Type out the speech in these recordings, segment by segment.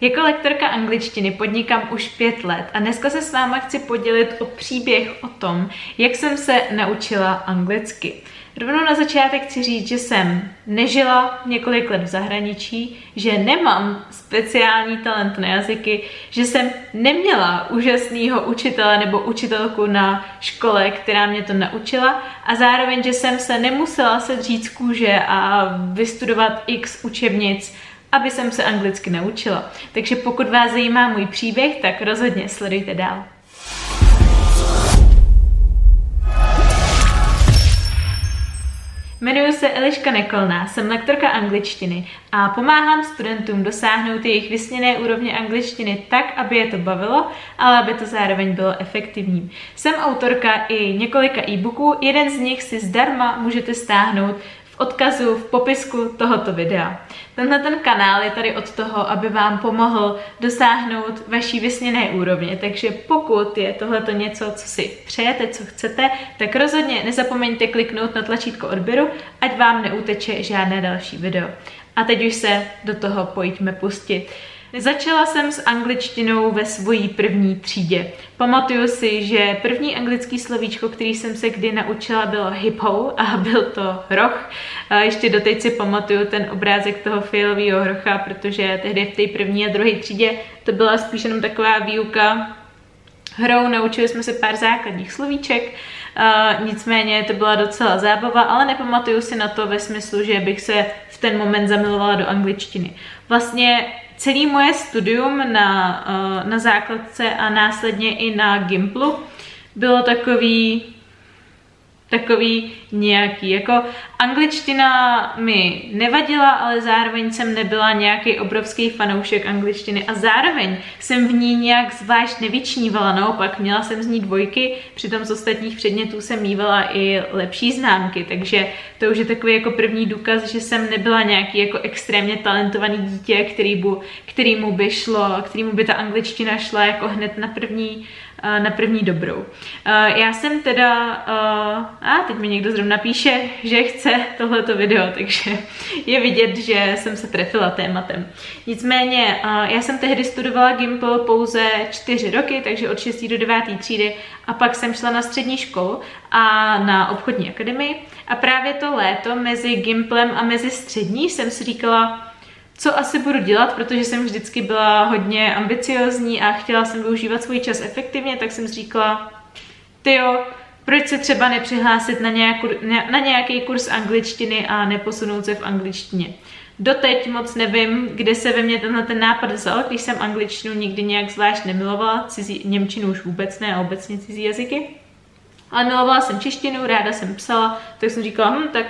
Jako lektorka angličtiny podnikám už pět let a dneska se s váma chci podělit o příběh o tom, jak jsem se naučila anglicky. Rovnou na začátek chci říct, že jsem nežila několik let v zahraničí, že nemám speciální talent na jazyky, že jsem neměla úžasného učitele nebo učitelku na škole, která mě to naučila a zároveň, že jsem se nemusela sedřít z kůže a vystudovat x učebnic, aby jsem se anglicky naučila. Takže pokud vás zajímá můj příběh, tak rozhodně sledujte dál. Jmenuji se Eliška Nekolná, jsem lektorka angličtiny a pomáhám studentům dosáhnout jejich vysněné úrovně angličtiny tak, aby je to bavilo, ale aby to zároveň bylo efektivní. Jsem autorka i několika e-booků, jeden z nich si zdarma můžete stáhnout odkazu v popisku tohoto videa. Tenhle ten kanál je tady od toho, aby vám pomohl dosáhnout vaší vysněné úrovně, takže pokud je tohleto něco, co si přejete, co chcete, tak rozhodně nezapomeňte kliknout na tlačítko odběru, ať vám neuteče žádné další video. A teď už se do toho pojďme pustit. Začala jsem s angličtinou ve svojí první třídě. Pamatuju si, že první anglický slovíčko, který jsem se kdy naučila, bylo hippo a byl to roh. A ještě doteď si pamatuju ten obrázek toho fialového hrocha, protože tehdy v té první a druhé třídě to byla spíš jenom taková výuka hrou, naučili jsme se pár základních slovíček, uh, nicméně to byla docela zábava, ale nepamatuju si na to ve smyslu, že bych se v ten moment zamilovala do angličtiny. Vlastně celý moje studium na, uh, na základce a následně i na Gimplu bylo takový takový nějaký. Jako angličtina mi nevadila, ale zároveň jsem nebyla nějaký obrovský fanoušek angličtiny a zároveň jsem v ní nějak zvlášť nevyčnívala, naopak měla jsem z ní dvojky, přitom z ostatních předmětů jsem mývala i lepší známky, takže to už je takový jako první důkaz, že jsem nebyla nějaký jako extrémně talentovaný dítě, který bu, kterýmu by šlo, kterýmu by ta angličtina šla jako hned na první na první dobrou. Já jsem teda, a teď mi někdo zrovna píše, že chce tohleto video, takže je vidět, že jsem se trefila tématem. Nicméně, já jsem tehdy studovala Gimple pouze čtyři roky, takže od 6. do 9. třídy a pak jsem šla na střední školu a na obchodní akademii a právě to léto mezi Gimplem a mezi střední jsem si říkala, co asi budu dělat, protože jsem vždycky byla hodně ambiciozní a chtěla jsem využívat svůj čas efektivně, tak jsem říkala, tyjo, proč se třeba nepřihlásit na, nějakou, na nějaký kurz angličtiny a neposunout se v angličtině. Doteď moc nevím, kde se ve mně tenhle ten nápad vzal, když jsem angličtinu nikdy nějak zvlášť nemilovala, cizí, němčinu už vůbec ne a obecně cizí jazyky. Ale milovala jsem češtinu, ráda jsem psala, tak jsem říkala, hm, tak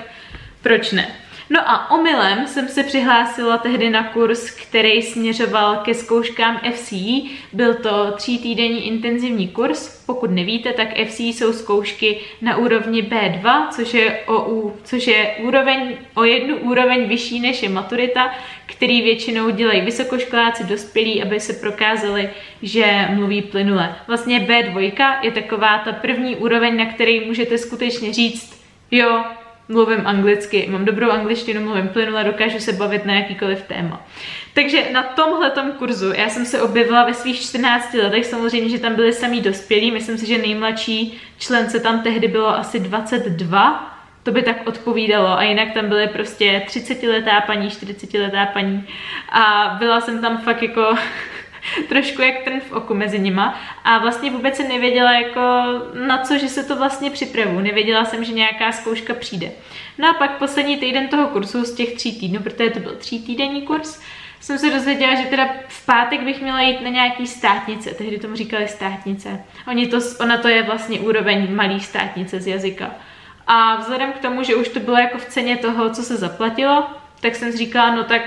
proč ne. No a omylem jsem se přihlásila tehdy na kurz, který směřoval ke zkouškám FCE. Byl to tří týdenní intenzivní kurz. Pokud nevíte, tak FCE jsou zkoušky na úrovni B2, což je, o, což je úroveň, o jednu úroveň vyšší než je maturita, který většinou dělají vysokoškoláci dospělí, aby se prokázali, že mluví plynule. Vlastně B2 je taková ta první úroveň, na který můžete skutečně říct, jo, mluvím anglicky, mám dobrou angličtinu, mluvím plynule, dokážu se bavit na jakýkoliv téma. Takže na tomhletom kurzu já jsem se objevila ve svých 14 letech, samozřejmě, že tam byli samý dospělí, myslím si, že nejmladší člen se tam tehdy bylo asi 22, to by tak odpovídalo a jinak tam byly prostě 30 letá paní, 40 letá paní a byla jsem tam fakt jako trošku jak ten v oku mezi nima a vlastně vůbec jsem nevěděla jako na co, že se to vlastně připravu. Nevěděla jsem, že nějaká zkouška přijde. No a pak poslední týden toho kursu z těch tří týdnů, protože to byl tří týdenní kurz, jsem se dozvěděla, že teda v pátek bych měla jít na nějaký státnice, tehdy tomu říkali státnice. Oni to, ona to je vlastně úroveň malý státnice z jazyka. A vzhledem k tomu, že už to bylo jako v ceně toho, co se zaplatilo, tak jsem říkala, no tak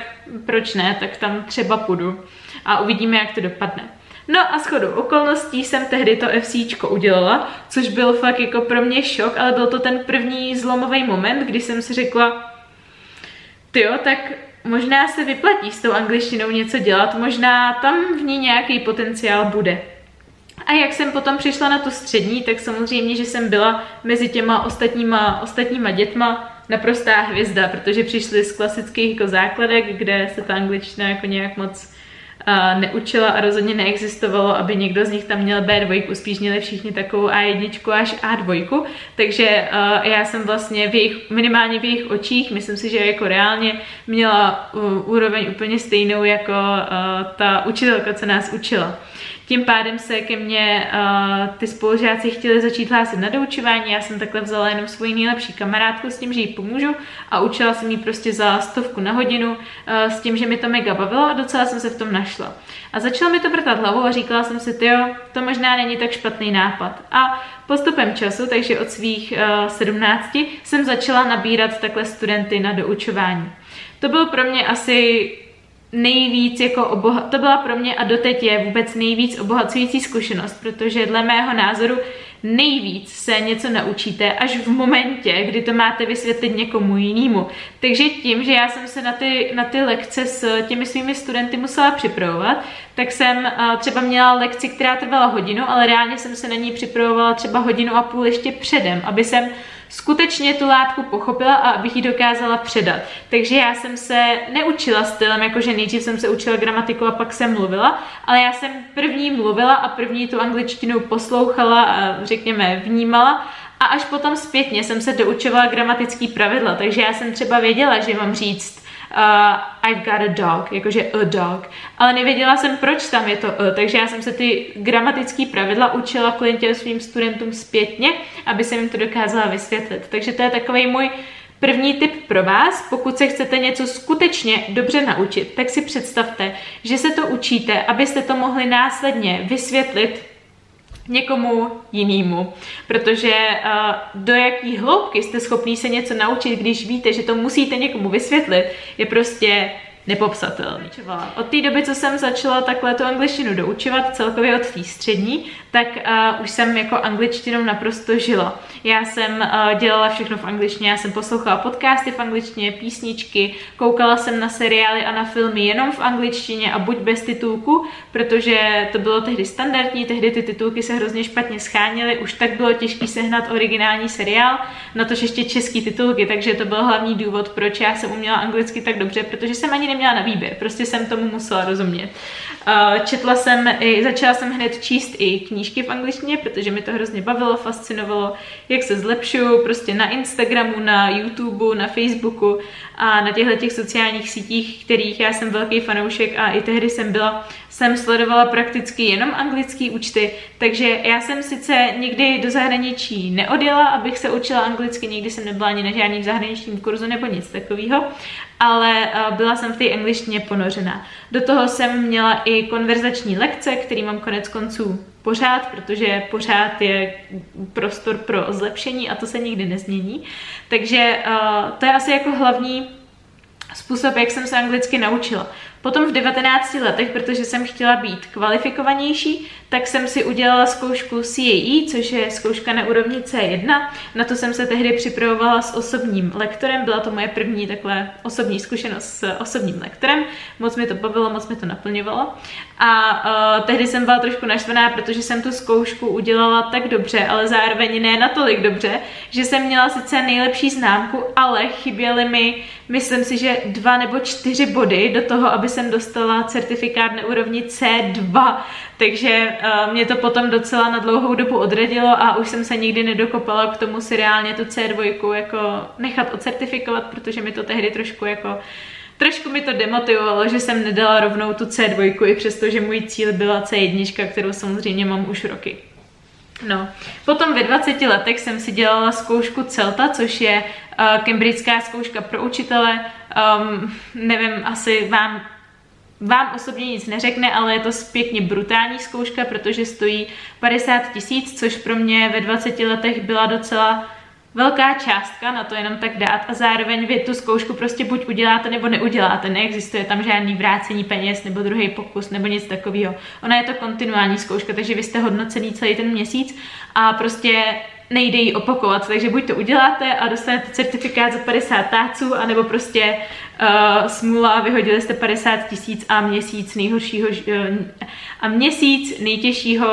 proč ne, tak tam třeba půjdu a uvidíme, jak to dopadne. No a shodou okolností jsem tehdy to FCčko udělala, což byl fakt jako pro mě šok, ale byl to ten první zlomový moment, kdy jsem si řekla, jo, tak možná se vyplatí s tou angličtinou něco dělat, možná tam v ní nějaký potenciál bude. A jak jsem potom přišla na tu střední, tak samozřejmě, že jsem byla mezi těma ostatníma, ostatníma dětma naprostá hvězda, protože přišli z klasických jako základek, kde se ta angličtina jako nějak moc neučila a rozhodně neexistovalo, aby někdo z nich tam měl B2, spíš měli všichni takovou A1 až A2, takže já jsem vlastně v jejich, minimálně v jejich očích, myslím si, že jako reálně měla úroveň úplně stejnou jako ta učitelka, co nás učila. Tím pádem se ke mně uh, ty spolužáci chtěli začít hlásit na doučování, já jsem takhle vzala jenom svoji nejlepší kamarádku s tím, že jí pomůžu a učila jsem jí prostě za stovku na hodinu uh, s tím, že mi to mega bavilo a docela jsem se v tom našla. A začala mi to vrtat hlavu a říkala jsem si, jo, to možná není tak špatný nápad. A postupem času, takže od svých uh, 17, jsem začala nabírat takhle studenty na doučování. To byl pro mě asi nejvíc jako oboha- to byla pro mě a doteď je vůbec nejvíc obohacující zkušenost, protože dle mého názoru nejvíc se něco naučíte až v momentě, kdy to máte vysvětlit někomu jinému. Takže tím, že já jsem se na ty, na ty lekce s těmi svými studenty musela připravovat, tak jsem uh, třeba měla lekci, která trvala hodinu, ale reálně jsem se na ní připravovala třeba hodinu a půl ještě předem, aby jsem skutečně tu látku pochopila a abych ji dokázala předat. Takže já jsem se neučila stylem, jakože nejdřív jsem se učila gramatiku a pak jsem mluvila, ale já jsem první mluvila a první tu angličtinu poslouchala a řekněme vnímala a až potom zpětně jsem se doučovala gramatický pravidla, takže já jsem třeba věděla, že mám říct uh, I've got a dog, jakože a dog. Ale nevěděla jsem, proč tam je to a, takže já jsem se ty gramatické pravidla učila kvůli těm svým studentům zpětně, aby jsem jim to dokázala vysvětlit. Takže to je takový můj První tip pro vás, pokud se chcete něco skutečně dobře naučit, tak si představte, že se to učíte, abyste to mohli následně vysvětlit někomu jinému. Protože uh, do jaký hloubky jste schopný se něco naučit, když víte, že to musíte někomu vysvětlit, je prostě nepopsatelný. Od té doby, co jsem začala takhle tu angličtinu doučovat, celkově od té střední, tak uh, už jsem jako angličtinou naprosto žila. Já jsem uh, dělala všechno v angličtině, já jsem poslouchala podcasty v angličtině, písničky, koukala jsem na seriály a na filmy jenom v angličtině a buď bez titulku, protože to bylo tehdy standardní, tehdy ty titulky se hrozně špatně scháněly, už tak bylo těžké sehnat originální seriál, na to ještě český titulky, takže to byl hlavní důvod, proč já jsem uměla anglicky tak dobře, protože jsem ani neměla na výběr, prostě jsem tomu musela rozumět. Uh, četla jsem, i, začala jsem hned číst i knížky v angličtině, protože mi to hrozně bavilo, fascinovalo, jak se zlepšuju prostě na Instagramu, na YouTube, na Facebooku a na těchto těch sociálních sítích, kterých já jsem velký fanoušek a i tehdy jsem byla, jsem sledovala prakticky jenom anglický účty, takže já jsem sice nikdy do zahraničí neodjela, abych se učila anglicky, nikdy jsem nebyla ani na žádným zahraničním kurzu nebo nic takového, ale uh, byla jsem v té angličtině ponořená. Do toho jsem měla i konverzační lekce, který mám konec konců pořád, protože pořád je prostor pro zlepšení a to se nikdy nezmění. Takže uh, to je asi jako hlavní způsob, jak jsem se anglicky naučila. Potom v 19 letech, protože jsem chtěla být kvalifikovanější, tak jsem si udělala zkoušku CAE, což je zkouška na úrovni C1. Na to jsem se tehdy připravovala s osobním lektorem, byla to moje první takhle osobní zkušenost s osobním lektorem. Moc mi to bavilo, moc mi to naplňovalo. A uh, tehdy jsem byla trošku naštvaná, protože jsem tu zkoušku udělala tak dobře, ale zároveň ne natolik dobře, že jsem měla sice nejlepší známku, ale chyběly mi, myslím si, že dva nebo čtyři body do toho, aby jsem dostala certifikát na úrovni C2, takže uh, mě to potom docela na dlouhou dobu odradilo a už jsem se nikdy nedokopala k tomu si reálně tu C2 jako nechat ocertifikovat, protože mi to tehdy trošku jako trošku mi to demotivovalo, že jsem nedala rovnou tu C2, i přesto, že můj cíl byla C1, kterou samozřejmě mám už roky. No, potom ve 20 letech jsem si dělala zkoušku CELTA, což je uh, zkouška pro učitele. Um, nevím, asi vám vám osobně nic neřekne, ale je to pěkně brutální zkouška, protože stojí 50 tisíc, což pro mě ve 20 letech byla docela velká částka na to jenom tak dát a zároveň vy tu zkoušku prostě buď uděláte nebo neuděláte. Neexistuje tam žádný vrácení peněz nebo druhý pokus nebo nic takového. Ona je to kontinuální zkouška, takže vy jste hodnocený celý ten měsíc a prostě nejde ji opakovat, takže buď to uděláte a dostanete certifikát za 50 táců, anebo prostě uh, smůla, vyhodili jste 50 tisíc a měsíc nejhoršího, uh, a měsíc nejtěžšího,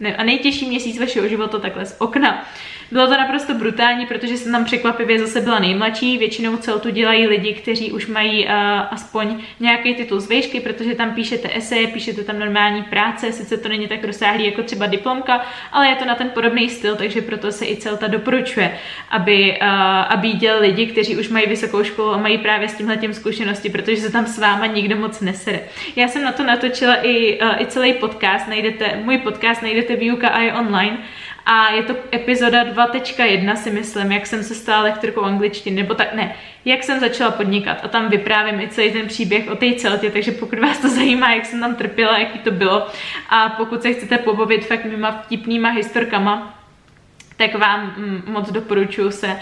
ne, a nejtěžší měsíc vašeho života takhle z okna. Bylo to naprosto brutální, protože jsem tam překvapivě zase byla nejmladší. Většinou celou tu dělají lidi, kteří už mají uh, aspoň nějaký titul z výšky, protože tam píšete eseje, píšete tam normální práce, sice to není tak rozsáhlý jako třeba diplomka, ale je to na ten podobný styl, takže proto se i celta doporučuje, aby, uh, aby dělali lidi, kteří už mají vysokou školu a mají právě s tímhle tím zkušenosti, protože se tam s váma nikdo moc nesere. Já jsem na to natočila i, uh, i celý podcast, najdete, můj podcast najdete výuka a je online. A je to epizoda 2.1 si myslím, jak jsem se stala lektorkou angličtiny, nebo tak ne, jak jsem začala podnikat. A tam vyprávím i celý ten příběh o té celtě, takže pokud vás to zajímá, jak jsem tam trpěla, jaký to bylo. A pokud se chcete pobavit fakt mýma vtipnýma historkama, tak vám mm, moc doporučuji se uh,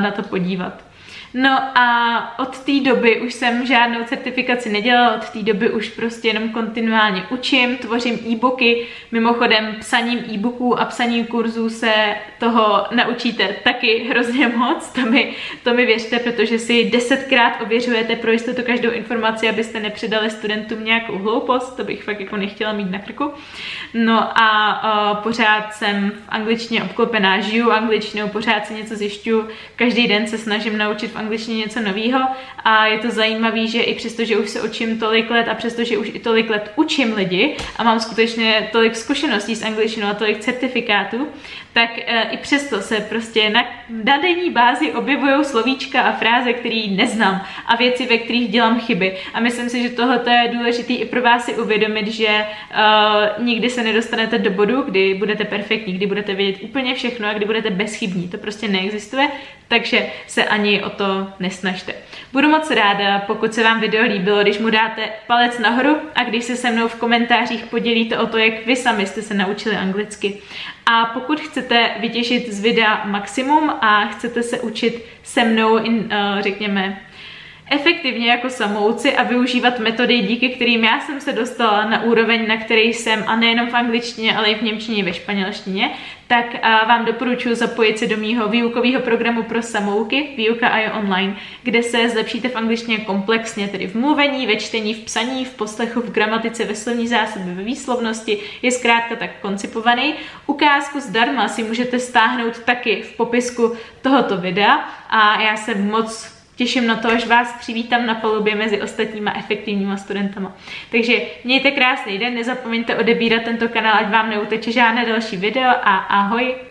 na to podívat. No a od té doby už jsem žádnou certifikaci nedělala, od té doby už prostě jenom kontinuálně učím, tvořím e-booky, mimochodem psaním e-booků a psaním kurzů se toho naučíte taky hrozně moc, to mi, to mi věřte, protože si desetkrát ověřujete pro jistotu každou informaci, abyste nepředali studentům nějakou hloupost, to bych fakt jako nechtěla mít na krku. No a uh, pořád jsem v angličtině obklopená, žiju angličtinou, pořád si něco zjišťu, každý den se snažím naučit v angličtině něco nového a je to zajímavé, že i přesto, že už se učím tolik let a přesto, že už i tolik let učím lidi a mám skutečně tolik zkušeností s angličtinou a tolik certifikátů, tak e, i přesto se prostě na, na denní bázi objevují slovíčka a fráze, které neznám a věci, ve kterých dělám chyby. A myslím si, že tohle je důležité i pro vás si uvědomit, že uh, nikdy se nedostanete do bodu, kdy budete perfektní, kdy budete vědět úplně všechno a kdy budete bezchybní. To prostě neexistuje, takže se ani o nesnažte. Budu moc ráda, pokud se vám video líbilo, když mu dáte palec nahoru a když se se mnou v komentářích podělíte o to, jak vy sami jste se naučili anglicky. A pokud chcete vytěžit z videa maximum a chcete se učit se mnou, in, uh, řekněme, efektivně jako samouci a využívat metody, díky kterým já jsem se dostala na úroveň, na který jsem, a nejenom v angličtině, ale i v němčině, ve španělštině, tak vám doporučuji zapojit se do mýho výukového programu pro samouky, výuka a je online, kde se zlepšíte v angličtině komplexně, tedy v mluvení, ve čtení, v psaní, v poslechu, v gramatice, ve slovní zásobě, ve výslovnosti, je zkrátka tak koncipovaný. Ukázku zdarma si můžete stáhnout taky v popisku tohoto videa a já se moc těším na to, až vás přivítám na palubě mezi ostatníma efektivníma studentama. Takže mějte krásný den, nezapomeňte odebírat tento kanál, ať vám neuteče žádné další video a ahoj!